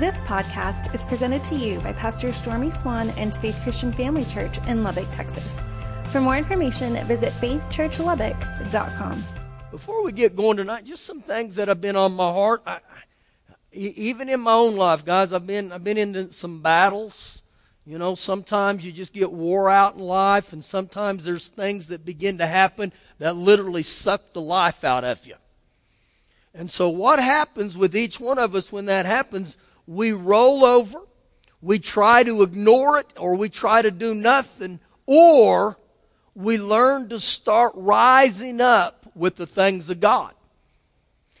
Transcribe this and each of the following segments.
This podcast is presented to you by Pastor Stormy Swan and Faith Christian Family Church in Lubbock, Texas. For more information, visit faithchurchlubbock.com. Before we get going tonight, just some things that have been on my heart. I, even in my own life, guys, I've been I've been in some battles. You know, sometimes you just get wore out in life, and sometimes there's things that begin to happen that literally suck the life out of you. And so, what happens with each one of us when that happens? We roll over, we try to ignore it, or we try to do nothing, or we learn to start rising up with the things of God.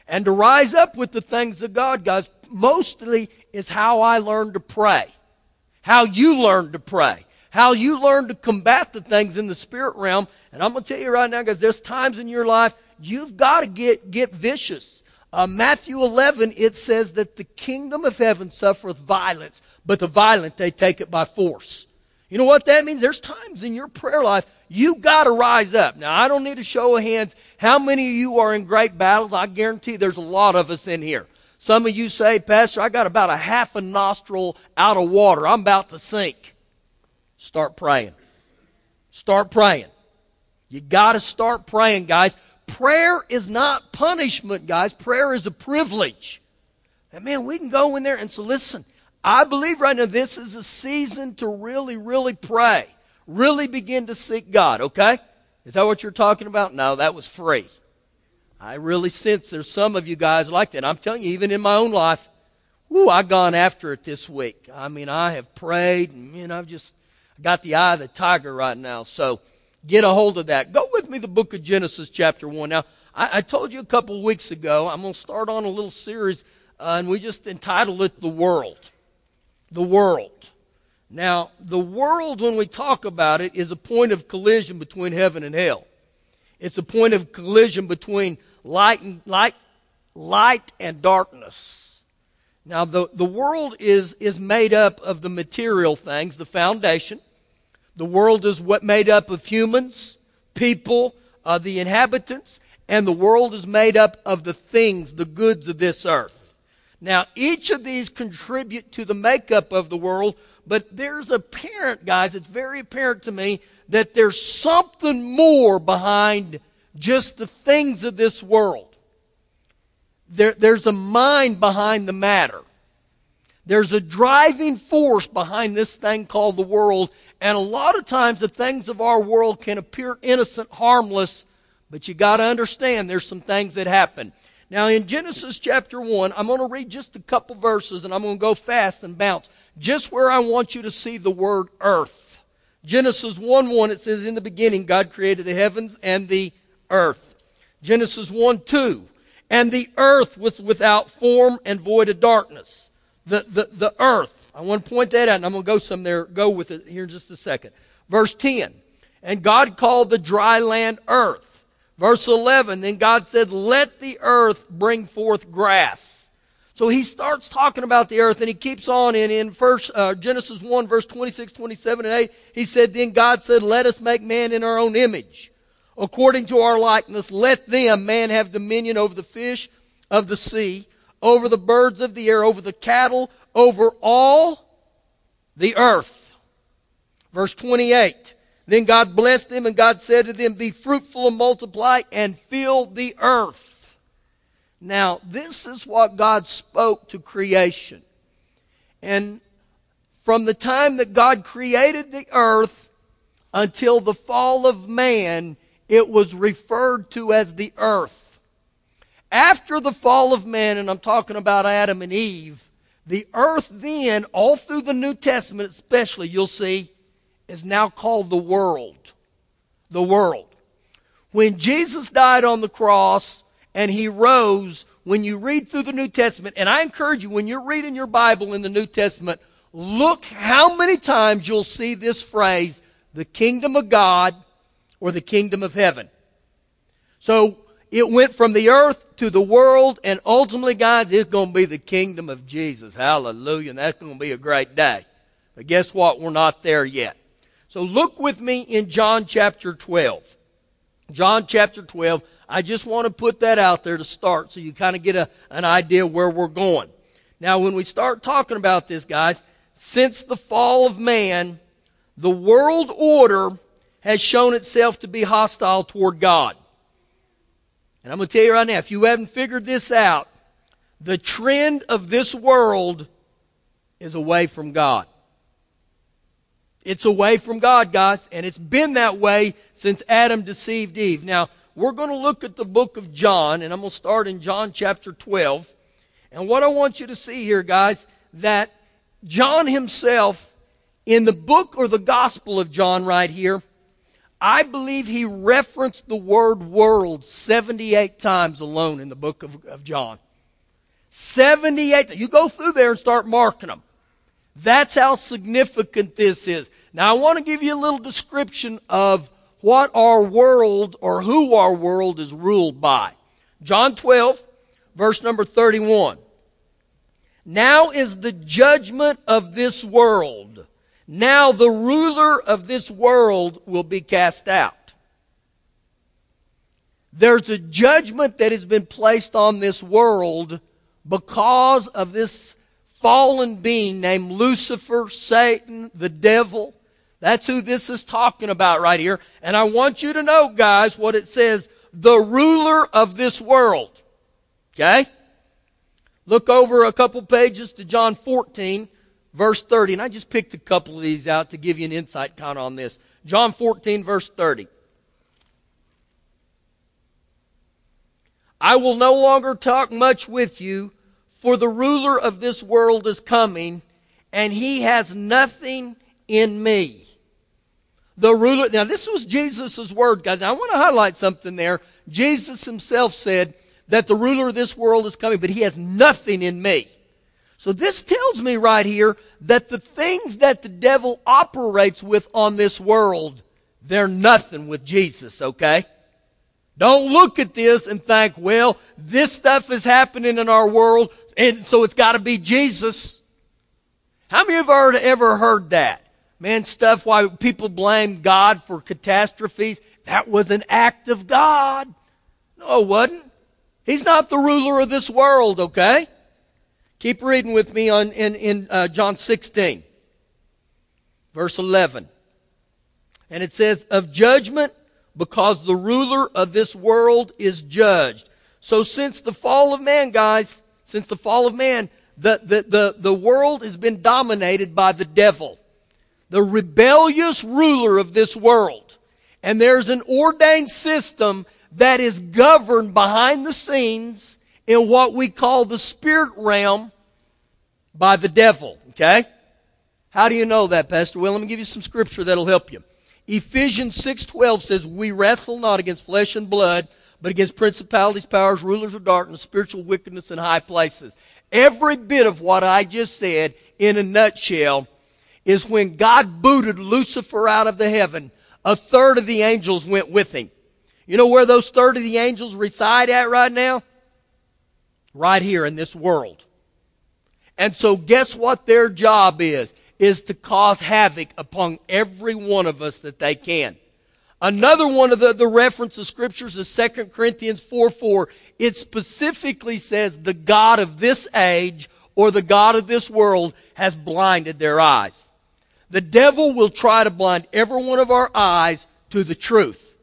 And to rise up with the things of God, guys, mostly is how I learned to pray. How you learn to pray. How you learn to combat the things in the spirit realm. And I'm going to tell you right now, guys, there's times in your life you've got to get, get vicious. Uh, Matthew 11, it says that the kingdom of heaven suffereth violence, but the violent, they take it by force. You know what that means? There's times in your prayer life you got to rise up. Now, I don't need a show of hands. How many of you are in great battles? I guarantee there's a lot of us in here. Some of you say, Pastor, I got about a half a nostril out of water. I'm about to sink. Start praying. Start praying. You got to start praying, guys. Prayer is not punishment, guys. Prayer is a privilege. And man, we can go in there and so listen. I believe right now this is a season to really, really pray really begin to seek God, okay? Is that what you're talking about? No, that was free. I really sense there's some of you guys like that. I'm telling you, even in my own life, whoo, I've gone after it this week. I mean, I have prayed, and man, I've just got the eye of the tiger right now. So get a hold of that. Go with me the book of Genesis, chapter 1. Now, I, I told you a couple weeks ago, I'm going to start on a little series, uh, and we just entitled it The World. The World. Now, the world, when we talk about it, is a point of collision between heaven and hell. It's a point of collision between light and light, light and darkness. Now, the, the world is, is made up of the material things, the foundation. The world is what made up of humans, people, uh, the inhabitants, and the world is made up of the things, the goods of this earth. Now, each of these contribute to the makeup of the world, but there's apparent, guys, it's very apparent to me that there's something more behind just the things of this world. There, there's a mind behind the matter. There's a driving force behind this thing called the world. And a lot of times the things of our world can appear innocent, harmless, but you got to understand there's some things that happen. Now in Genesis chapter 1, I'm going to read just a couple verses and I'm going to go fast and bounce just where I want you to see the word earth. Genesis 1 1, it says, In the beginning, God created the heavens and the earth. Genesis 1 2, and the earth was without form and void of darkness. The, the, the earth. I want to point that out, and I'm going to go some there, go with it here in just a second. Verse 10, and God called the dry land earth. Verse 11, then God said, Let the earth bring forth grass so he starts talking about the earth and he keeps on in, in first, uh, Genesis 1 verse 26, 27 and 8. He said, then God said, let us make man in our own image. According to our likeness, let them, man, have dominion over the fish of the sea, over the birds of the air, over the cattle, over all the earth. Verse 28. Then God blessed them and God said to them, be fruitful and multiply and fill the earth. Now, this is what God spoke to creation. And from the time that God created the earth until the fall of man, it was referred to as the earth. After the fall of man, and I'm talking about Adam and Eve, the earth then, all through the New Testament especially, you'll see, is now called the world. The world. When Jesus died on the cross, and he rose. When you read through the New Testament, and I encourage you, when you're reading your Bible in the New Testament, look how many times you'll see this phrase, the kingdom of God or the kingdom of heaven. So it went from the earth to the world, and ultimately, guys, it's going to be the kingdom of Jesus. Hallelujah. And that's going to be a great day. But guess what? We're not there yet. So look with me in John chapter 12. John chapter 12. I just want to put that out there to start so you kind of get a, an idea where we're going. Now, when we start talking about this, guys, since the fall of man, the world order has shown itself to be hostile toward God. And I'm going to tell you right now, if you haven't figured this out, the trend of this world is away from God. It's away from God, guys, and it's been that way since Adam deceived Eve. Now, we're going to look at the book of John, and I'm going to start in John chapter 12. And what I want you to see here, guys, that John himself, in the book or the gospel of John right here, I believe he referenced the word world 78 times alone in the book of, of John. 78. You go through there and start marking them. That's how significant this is. Now, I want to give you a little description of what our world or who our world is ruled by. John 12, verse number 31. Now is the judgment of this world. Now the ruler of this world will be cast out. There's a judgment that has been placed on this world because of this fallen being named Lucifer, Satan, the devil. That's who this is talking about right here. And I want you to know, guys, what it says the ruler of this world. Okay? Look over a couple pages to John 14, verse 30. And I just picked a couple of these out to give you an insight kind of on this. John 14, verse 30. I will no longer talk much with you for the ruler of this world is coming, and he has nothing in me. The ruler, now this was Jesus' word, guys. Now I want to highlight something there. Jesus himself said that the ruler of this world is coming, but he has nothing in me. So this tells me right here that the things that the devil operates with on this world, they're nothing with Jesus, okay? Don't look at this and think, well, this stuff is happening in our world, and so it's got to be Jesus. How many of you have ever heard that? Man, stuff why people blame God for catastrophes. That was an act of God. No, it wasn't. He's not the ruler of this world, okay? Keep reading with me on in, in uh, John 16, verse 11. And it says, Of judgment, because the ruler of this world is judged. So since the fall of man, guys, since the fall of man, the, the, the, the world has been dominated by the devil, the rebellious ruler of this world. And there's an ordained system that is governed behind the scenes in what we call the spirit realm by the devil. Okay? How do you know that, Pastor? Well, let me give you some scripture that'll help you. Ephesians 6:12 says, "We wrestle not against flesh and blood, but against principalities, powers, rulers of darkness, spiritual wickedness in high places. Every bit of what I just said, in a nutshell, is when God booted Lucifer out of the heaven, a third of the angels went with him. You know where those third of the angels reside at right now? Right here in this world. And so guess what their job is? Is to cause havoc upon every one of us that they can. Another one of the, the reference of scriptures is 2 Corinthians 4 4. It specifically says the God of this age or the God of this world has blinded their eyes. The devil will try to blind every one of our eyes to the truth,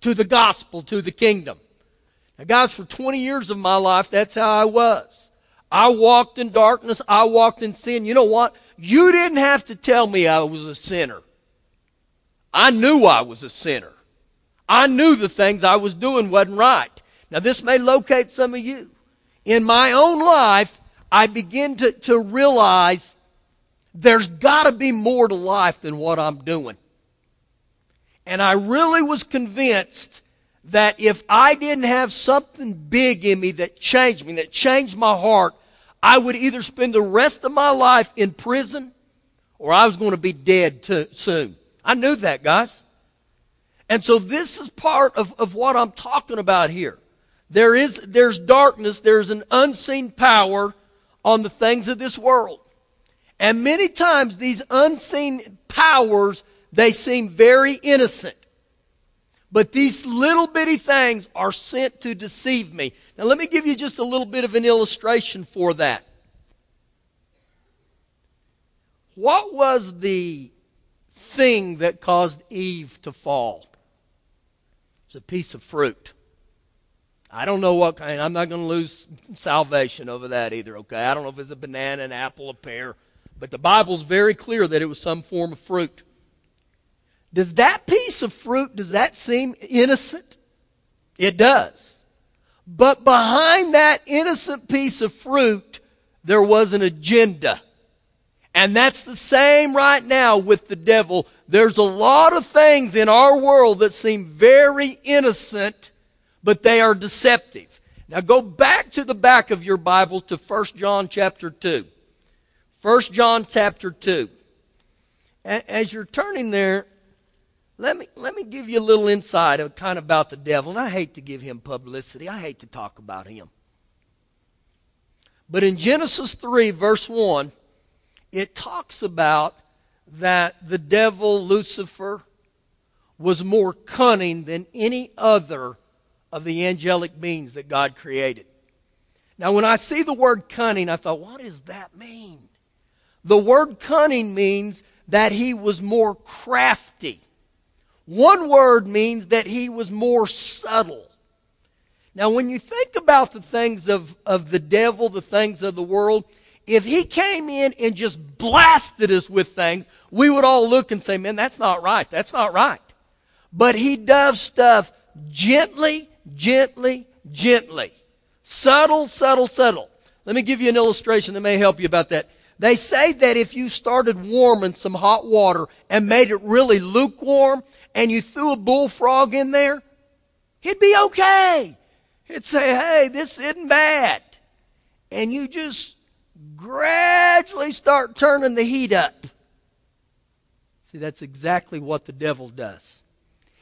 to the gospel, to the kingdom. Now, guys, for 20 years of my life, that's how I was. I walked in darkness. I walked in sin. You know what? You didn't have to tell me I was a sinner. I knew I was a sinner. I knew the things I was doing wasn't right. Now, this may locate some of you. In my own life, I begin to, to realize there's got to be more to life than what I'm doing. And I really was convinced that if I didn't have something big in me that changed me, that changed my heart, I would either spend the rest of my life in prison or I was going to be dead too, soon. I knew that, guys. And so this is part of, of what I'm talking about here. There is, there's darkness, there's an unseen power on the things of this world. And many times these unseen powers, they seem very innocent. But these little bitty things are sent to deceive me. Now let me give you just a little bit of an illustration for that. What was the thing that caused Eve to fall? It's a piece of fruit. I don't know what kind. I'm not going to lose salvation over that either, okay? I don't know if it's a banana, an apple, a pear. But the Bible's very clear that it was some form of fruit. Does that piece of fruit, does that seem innocent? It does. But behind that innocent piece of fruit, there was an agenda. And that's the same right now with the devil. There's a lot of things in our world that seem very innocent, but they are deceptive. Now go back to the back of your Bible to 1 John chapter 2. 1 John chapter 2. As you're turning there, let me, let me give you a little insight of kind of about the devil. And I hate to give him publicity. I hate to talk about him. But in Genesis 3, verse 1, it talks about that the devil, Lucifer, was more cunning than any other of the angelic beings that God created. Now, when I see the word cunning, I thought, what does that mean? The word cunning means that he was more crafty. One word means that he was more subtle. Now, when you think about the things of, of the devil, the things of the world, if he came in and just blasted us with things, we would all look and say, man, that's not right. That's not right. But he does stuff gently, gently, gently. Subtle, subtle, subtle. Let me give you an illustration that may help you about that. They say that if you started warming some hot water and made it really lukewarm and you threw a bullfrog in there, it'd be okay. It'd say, hey, this isn't bad. And you just gradually start turning the heat up. See, that's exactly what the devil does.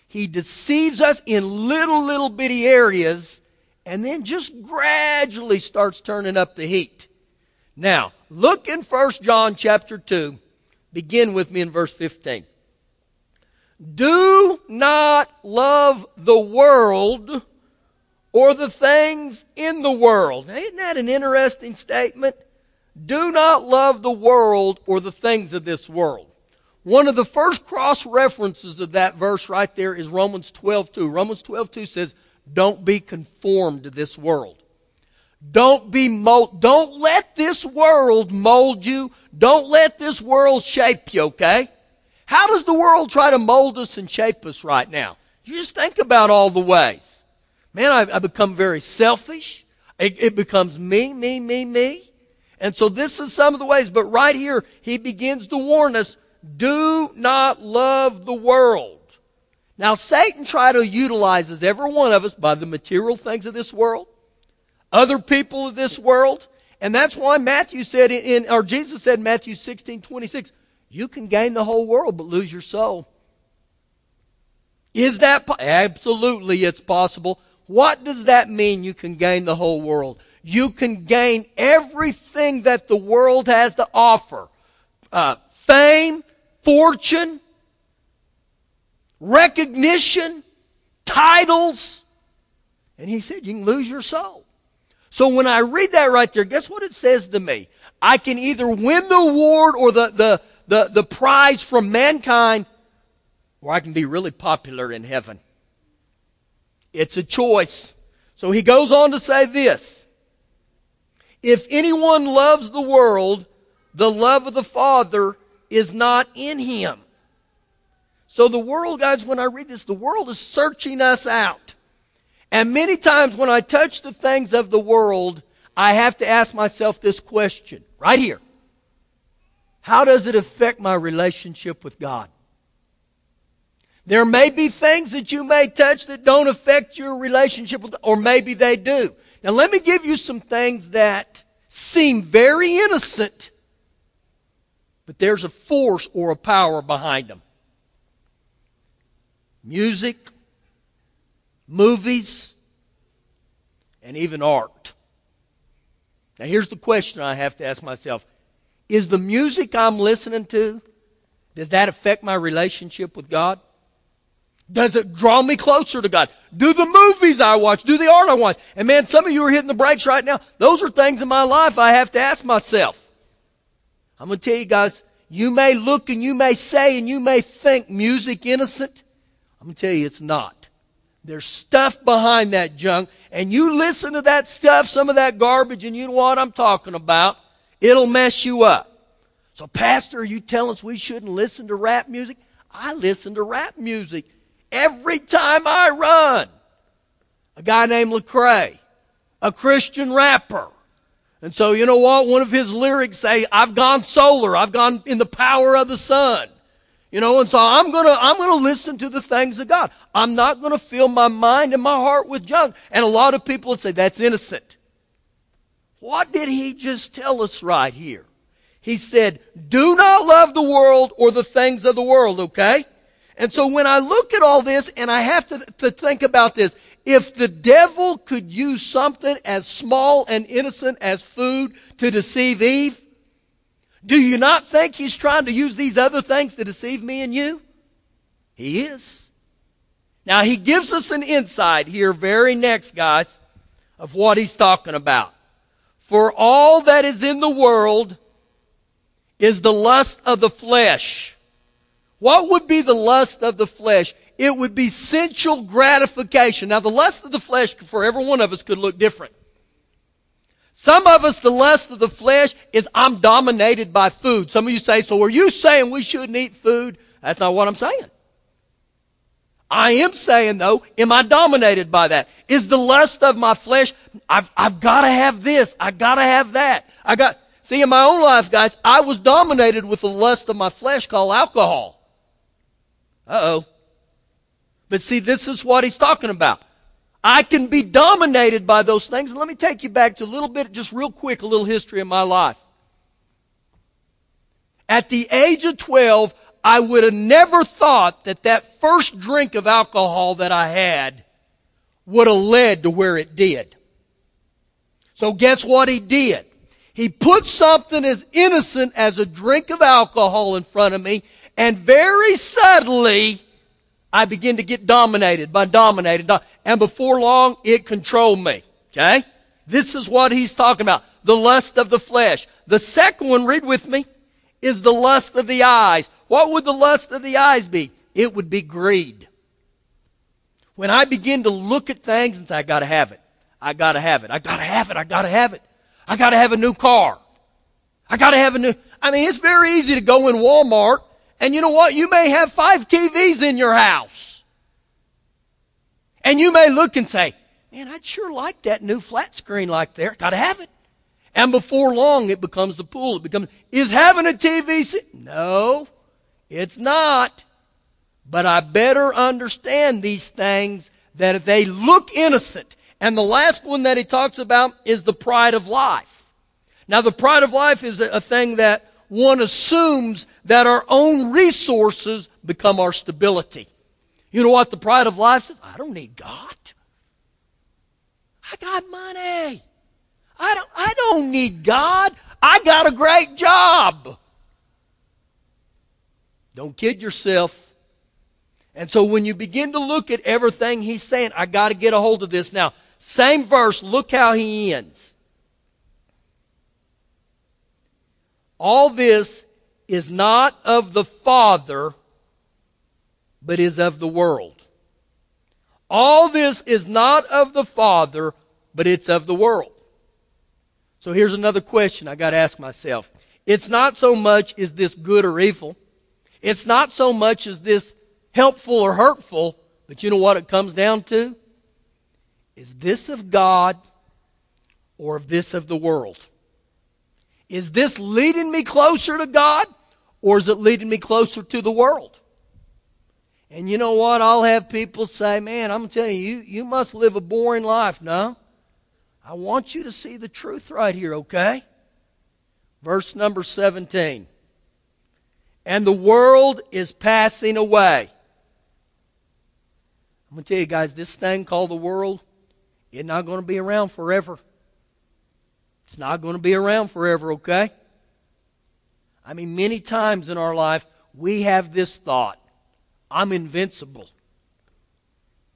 He deceives us in little, little bitty areas and then just gradually starts turning up the heat. Now, look in 1 John chapter 2. Begin with me in verse 15. Do not love the world or the things in the world. Now, isn't that an interesting statement? Do not love the world or the things of this world. One of the first cross references of that verse right there is Romans 12 2. Romans 12 2 says, Don't be conformed to this world. Don't be mold, don't let this world mold you. Don't let this world shape you, okay? How does the world try to mold us and shape us right now? You just think about all the ways. Man, I, I become very selfish. It, it becomes me, me, me, me. And so this is some of the ways, but right here, he begins to warn us, do not love the world. Now Satan try to utilizes every one of us by the material things of this world, other people of this world, and that's why Matthew said in, or Jesus said in Matthew 16, 26, you can gain the whole world but lose your soul. Is that, po- absolutely it's possible. What does that mean you can gain the whole world? you can gain everything that the world has to offer uh, fame, fortune, recognition, titles. And he said, You can lose your soul. So when I read that right there, guess what it says to me? I can either win the award or the, the, the, the prize from mankind, or I can be really popular in heaven. It's a choice. So he goes on to say this if anyone loves the world, the love of the Father is not in him. So the world, guys, when I read this, the world is searching us out. And many times when I touch the things of the world, I have to ask myself this question right here. How does it affect my relationship with God? There may be things that you may touch that don't affect your relationship with, or maybe they do. Now, let me give you some things that seem very innocent, but there's a force or a power behind them. Music, movies, and even art. Now, here's the question I have to ask myself Is the music I'm listening to, does that affect my relationship with God? Does it draw me closer to God? Do the movies I watch, do the art I watch. And man, some of you are hitting the brakes right now. Those are things in my life I have to ask myself. I'm going to tell you guys, You may look and you may say and you may think music innocent. I'm going to tell you it's not. There's stuff behind that junk, and you listen to that stuff, some of that garbage, and you know what I'm talking about. It'll mess you up. So, Pastor, are you telling us we shouldn't listen to rap music? I listen to rap music every time I run. A guy named Lecrae, a Christian rapper. And so, you know what? One of his lyrics say, I've gone solar. I've gone in the power of the sun. You know, and so I'm gonna, I'm gonna listen to the things of God. I'm not gonna fill my mind and my heart with junk. And a lot of people would say, that's innocent. What did he just tell us right here? He said, do not love the world or the things of the world, okay? And so when I look at all this and I have to, to think about this, if the devil could use something as small and innocent as food to deceive Eve, do you not think he's trying to use these other things to deceive me and you? He is. Now he gives us an insight here very next, guys, of what he's talking about. For all that is in the world is the lust of the flesh what would be the lust of the flesh? It would be sensual gratification. Now, the lust of the flesh for every one of us could look different. Some of us, the lust of the flesh is I'm dominated by food. Some of you say, so are you saying we shouldn't eat food? That's not what I'm saying. I am saying though, am I dominated by that? Is the lust of my flesh, I've, I've gotta have this, I gotta have that. I got, see in my own life guys, I was dominated with the lust of my flesh called alcohol. Uh oh. But see, this is what he's talking about. I can be dominated by those things. And let me take you back to a little bit, just real quick, a little history of my life. At the age of 12, I would have never thought that that first drink of alcohol that I had would have led to where it did. So guess what he did? He put something as innocent as a drink of alcohol in front of me and very subtly, I begin to get dominated by dominated. And before long, it controlled me. Okay? This is what he's talking about. The lust of the flesh. The second one, read with me, is the lust of the eyes. What would the lust of the eyes be? It would be greed. When I begin to look at things and say, I gotta have it. I gotta have it. I gotta have it. I gotta have it. I gotta have a new car. I gotta have a new, I mean, it's very easy to go in Walmart and you know what? You may have five TVs in your house. And you may look and say, man, I'd sure like that new flat screen like there. Gotta have it. And before long, it becomes the pool. It becomes, is having a TV, no, it's not. But I better understand these things that if they look innocent. And the last one that he talks about is the pride of life. Now, the pride of life is a, a thing that one assumes that our own resources become our stability. You know what the pride of life says? I don't need God. I got money. I don't, I don't need God. I got a great job. Don't kid yourself. And so when you begin to look at everything he's saying, I got to get a hold of this. Now, same verse, look how he ends. All this is not of the Father, but is of the world. All this is not of the Father, but it's of the world. So here's another question I got to ask myself. It's not so much is this good or evil. It's not so much is this helpful or hurtful, but you know what it comes down to? Is this of God or of this of the world? Is this leading me closer to God or is it leading me closer to the world? And you know what? I'll have people say, man, I'm going telling you, you, you must live a boring life. No. I want you to see the truth right here, okay? Verse number 17. And the world is passing away. I'm going to tell you guys, this thing called the world is not going to be around forever. It's not going to be around forever, okay? I mean, many times in our life, we have this thought I'm invincible.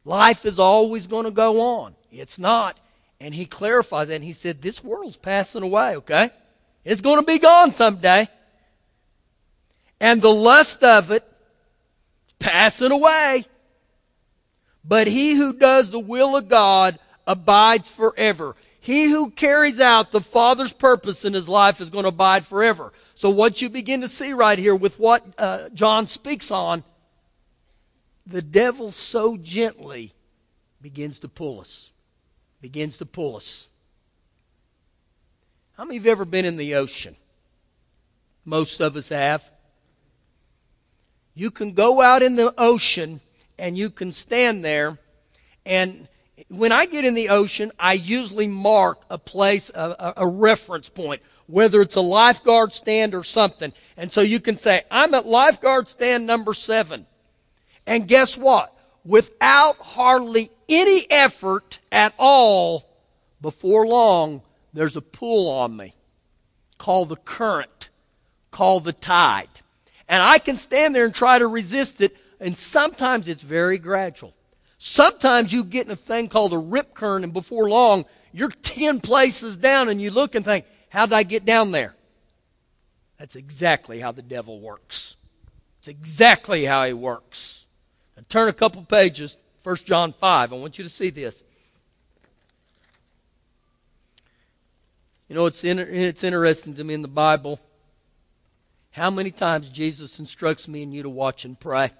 Life is always going to go on. It's not. And he clarifies that and he said, This world's passing away, okay? It's going to be gone someday. and the lust of it is passing away. But he who does the will of God abides forever. He who carries out the Father's purpose in his life is going to abide forever. So, what you begin to see right here with what uh, John speaks on, the devil so gently begins to pull us. Begins to pull us. How many of you ever been in the ocean? Most of us have. You can go out in the ocean and you can stand there and when I get in the ocean, I usually mark a place, a, a, reference point, whether it's a lifeguard stand or something. And so you can say, I'm at lifeguard stand number seven. And guess what? Without hardly any effort at all, before long, there's a pull on me called the current, called the tide. And I can stand there and try to resist it, and sometimes it's very gradual. Sometimes you get in a thing called a rip current, and before long, you're 10 places down, and you look and think, How did I get down there? That's exactly how the devil works. It's exactly how he works. Now turn a couple pages, 1 John 5. I want you to see this. You know, it's, inter- it's interesting to me in the Bible how many times Jesus instructs me and you to watch and pray.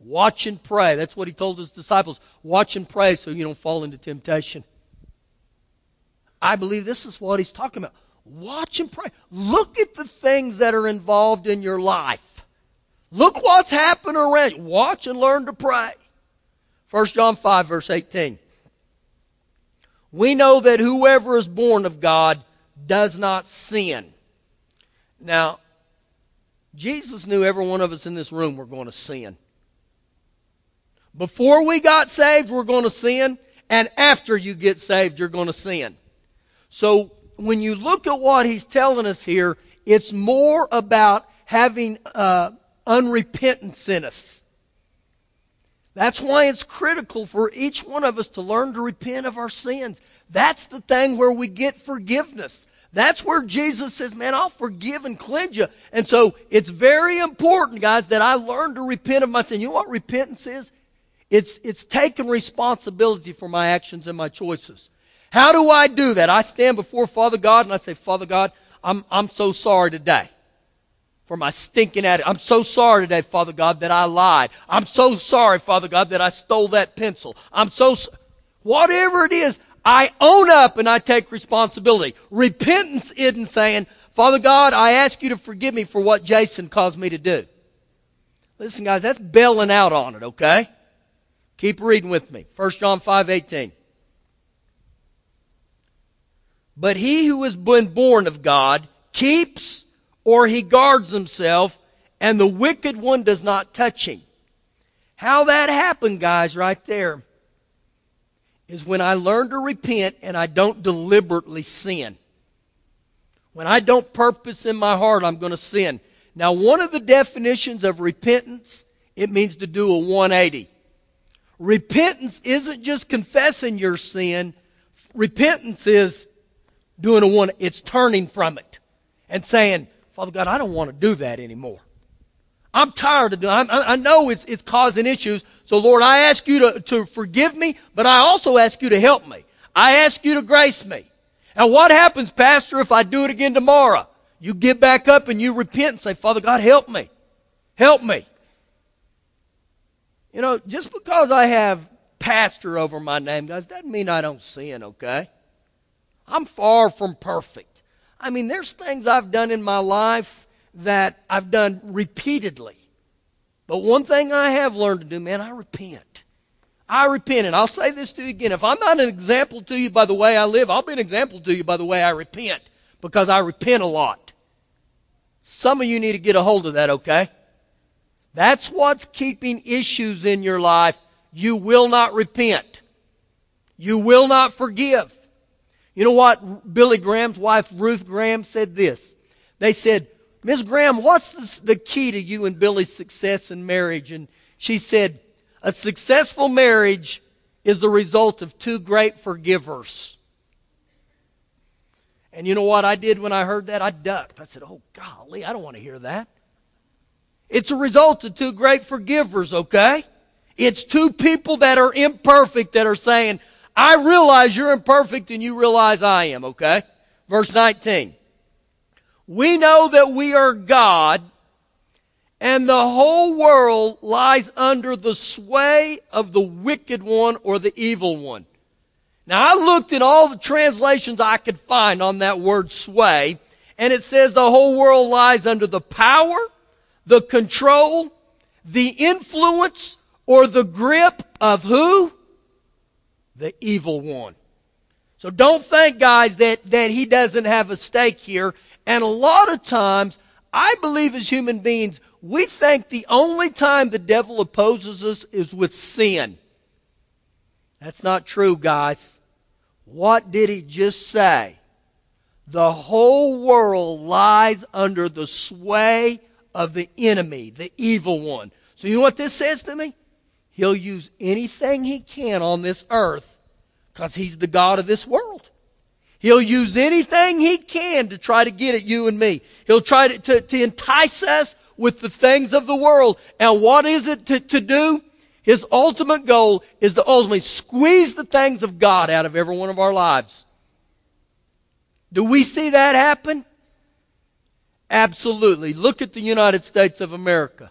Watch and pray. That's what he told his disciples. Watch and pray so you don't fall into temptation. I believe this is what he's talking about. Watch and pray. Look at the things that are involved in your life. Look what's happening around you. Watch and learn to pray. 1 John 5, verse 18. We know that whoever is born of God does not sin. Now, Jesus knew every one of us in this room were going to sin. Before we got saved, we're going to sin, and after you get saved, you're going to sin. So when you look at what he's telling us here, it's more about having uh, unrepentance in us. That's why it's critical for each one of us to learn to repent of our sins. That's the thing where we get forgiveness. That's where Jesus says, man, I'll forgive and cleanse you. And so it's very important, guys, that I learn to repent of my sin. You know what repentance is? It's, it's taking responsibility for my actions and my choices. How do I do that? I stand before Father God and I say, Father God, I'm, I'm so sorry today for my stinking attitude. I'm so sorry today, Father God, that I lied. I'm so sorry, Father God, that I stole that pencil. I'm so, whatever it is, I own up and I take responsibility. Repentance isn't saying, Father God, I ask you to forgive me for what Jason caused me to do. Listen, guys, that's bailing out on it, okay? Keep reading with me. 1 John 5 18. But he who has been born of God keeps or he guards himself, and the wicked one does not touch him. How that happened, guys, right there, is when I learn to repent and I don't deliberately sin. When I don't purpose in my heart, I'm going to sin. Now, one of the definitions of repentance, it means to do a 180. Repentance isn't just confessing your sin. Repentance is doing a one, it's turning from it and saying, Father God, I don't want to do that anymore. I'm tired of doing I, I know it's, it's causing issues. So Lord, I ask you to, to forgive me, but I also ask you to help me. I ask you to grace me. And what happens, Pastor, if I do it again tomorrow? You get back up and you repent and say, Father God, help me. Help me. You know, just because I have pastor over my name, guys, doesn't mean I don't sin, okay? I'm far from perfect. I mean, there's things I've done in my life that I've done repeatedly. But one thing I have learned to do, man, I repent. I repent. And I'll say this to you again. If I'm not an example to you by the way I live, I'll be an example to you by the way I repent because I repent a lot. Some of you need to get a hold of that, okay? That's what's keeping issues in your life. You will not repent. You will not forgive. You know what? Billy Graham's wife, Ruth Graham, said this. They said, Ms. Graham, what's the, the key to you and Billy's success in marriage? And she said, a successful marriage is the result of two great forgivers. And you know what I did when I heard that? I ducked. I said, Oh, golly, I don't want to hear that. It's a result of two great forgivers, okay? It's two people that are imperfect that are saying, I realize you're imperfect and you realize I am, okay? Verse 19. We know that we are God and the whole world lies under the sway of the wicked one or the evil one. Now I looked in all the translations I could find on that word sway, and it says the whole world lies under the power, the control, the influence, or the grip of who? The evil one. So don't think, guys, that, that he doesn't have a stake here. And a lot of times, I believe as human beings, we think the only time the devil opposes us is with sin. That's not true, guys. What did he just say? The whole world lies under the sway of the enemy, the evil one. So you know what this says to me? He'll use anything he can on this earth because he's the God of this world. He'll use anything he can to try to get at you and me. He'll try to, to, to entice us with the things of the world. And what is it to, to do? His ultimate goal is to ultimately squeeze the things of God out of every one of our lives. Do we see that happen? Absolutely. Look at the United States of America.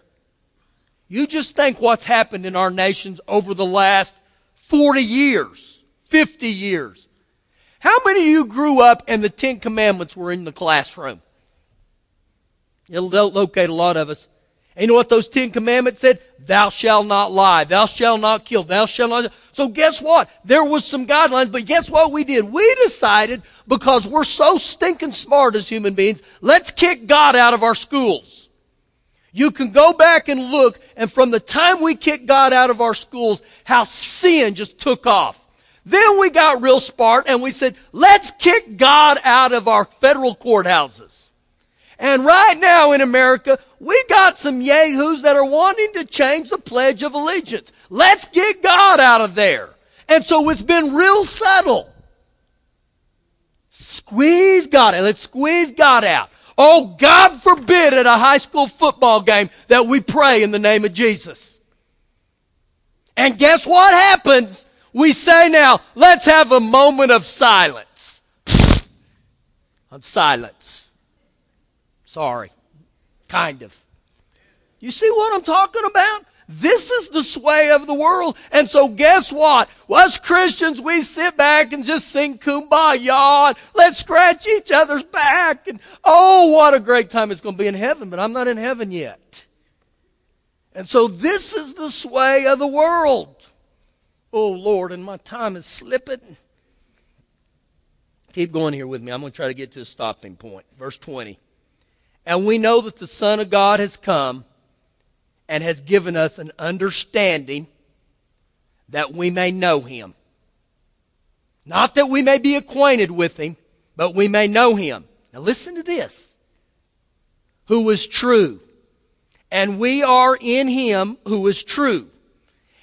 You just think what's happened in our nations over the last 40 years, 50 years. How many of you grew up and the Ten Commandments were in the classroom? It'll locate a lot of us. And you know what those Ten Commandments said? Thou shalt not lie. Thou shalt not kill. Thou shalt not. So guess what? There was some guidelines, but guess what we did? We decided because we're so stinking smart as human beings, let's kick God out of our schools. You can go back and look, and from the time we kicked God out of our schools, how sin just took off. Then we got real smart and we said, let's kick God out of our federal courthouses. And right now in America, we got some yahoos that are wanting to change the Pledge of Allegiance. Let's get God out of there. And so it's been real subtle. Squeeze God out. Let's squeeze God out. Oh, God forbid at a high school football game that we pray in the name of Jesus. And guess what happens? We say now, let's have a moment of silence. On silence. Sorry. Kind of. You see what I'm talking about? This is the sway of the world. And so guess what? Us Christians, we sit back and just sing kumbaya. Let's scratch each other's back. And oh, what a great time it's going to be in heaven. But I'm not in heaven yet. And so this is the sway of the world. Oh, Lord, and my time is slipping. Keep going here with me. I'm going to try to get to a stopping point. Verse 20. And we know that the Son of God has come and has given us an understanding that we may know him. Not that we may be acquainted with him, but we may know him. Now listen to this. Who is true. And we are in him who is true.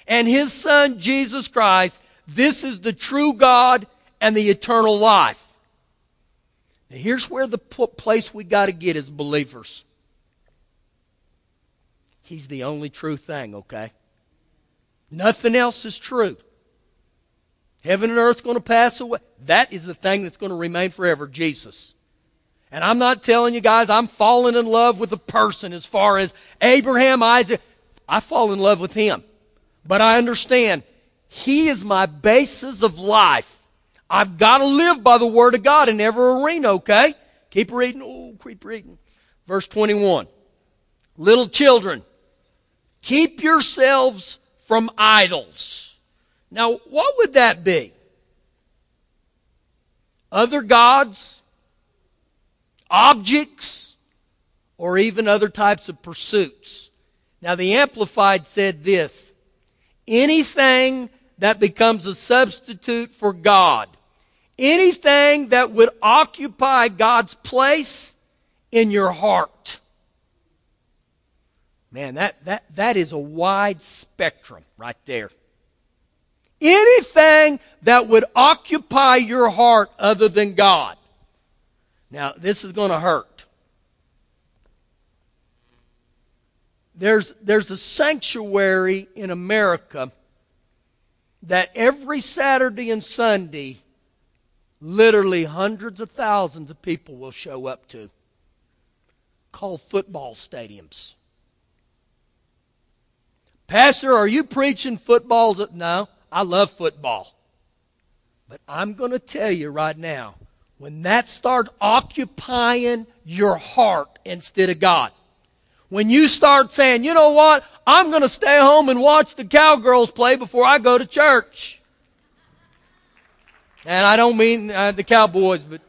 And his son, Jesus Christ, this is the true God and the eternal life. Now, here's where the place we got to get as believers. He's the only true thing, okay? Nothing else is true. Heaven and earth's going to pass away. That is the thing that's going to remain forever, Jesus. And I'm not telling you guys I'm falling in love with a person as far as Abraham, Isaac. I fall in love with him. But I understand he is my basis of life. I've got to live by the Word of God in every arena, okay? Keep reading. Oh, keep reading. Verse 21. Little children, keep yourselves from idols. Now, what would that be? Other gods? Objects? Or even other types of pursuits? Now, the Amplified said this anything that becomes a substitute for God anything that would occupy God's place in your heart. Man, that, that, that is a wide spectrum right there. Anything that would occupy your heart other than God. Now, this is going to hurt. There's, there's a sanctuary in America that every Saturday and Sunday, literally hundreds of thousands of people will show up to, called football stadiums. Pastor, are you preaching football? No, I love football. But I'm going to tell you right now, when that starts occupying your heart instead of God, when you start saying, you know what, I'm going to stay home and watch the Cowgirls play before I go to church. And I don't mean uh, the Cowboys, but,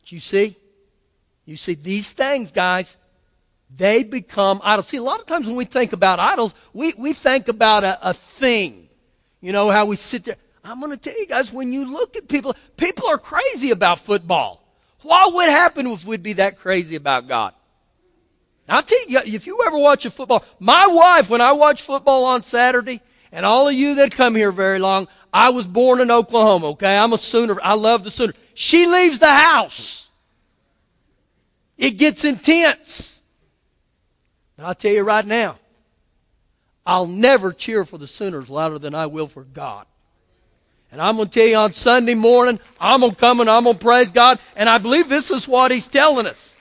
but you see, you see, these things, guys, they become idols. See, a lot of times when we think about idols, we, we think about a, a thing. You know, how we sit there. I'm going to tell you guys, when you look at people, people are crazy about football. What would happen if we'd be that crazy about God? I'll tell you, if you ever watch a football, my wife, when I watch football on Saturday, and all of you that come here very long, I was born in Oklahoma, okay? I'm a Sooner. I love the Sooner. She leaves the house. It gets intense. I'll tell you right now, I'll never cheer for the Sooners louder than I will for God. And I'm going to tell you on Sunday morning, I'm going to come and I'm going to praise God. And I believe this is what He's telling us.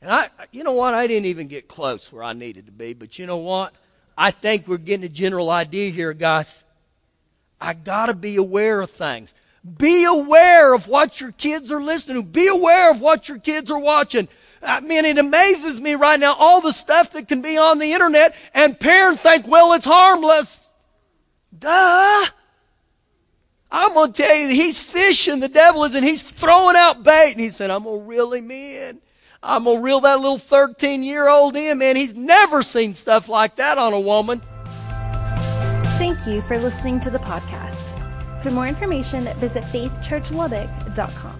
And I, you know what? I didn't even get close where I needed to be. But you know what? I think we're getting a general idea here, guys. I got to be aware of things. Be aware of what your kids are listening to. Be aware of what your kids are watching. I mean, it amazes me right now, all the stuff that can be on the internet, and parents think, well, it's harmless. Duh. I'm going to tell you, he's fishing, the devil is, and he's throwing out bait. And he said, I'm going to reel him in. I'm going to reel that little 13 year old in, man. He's never seen stuff like that on a woman. Thank you for listening to the podcast. For more information, visit faithchurchlubbock.com.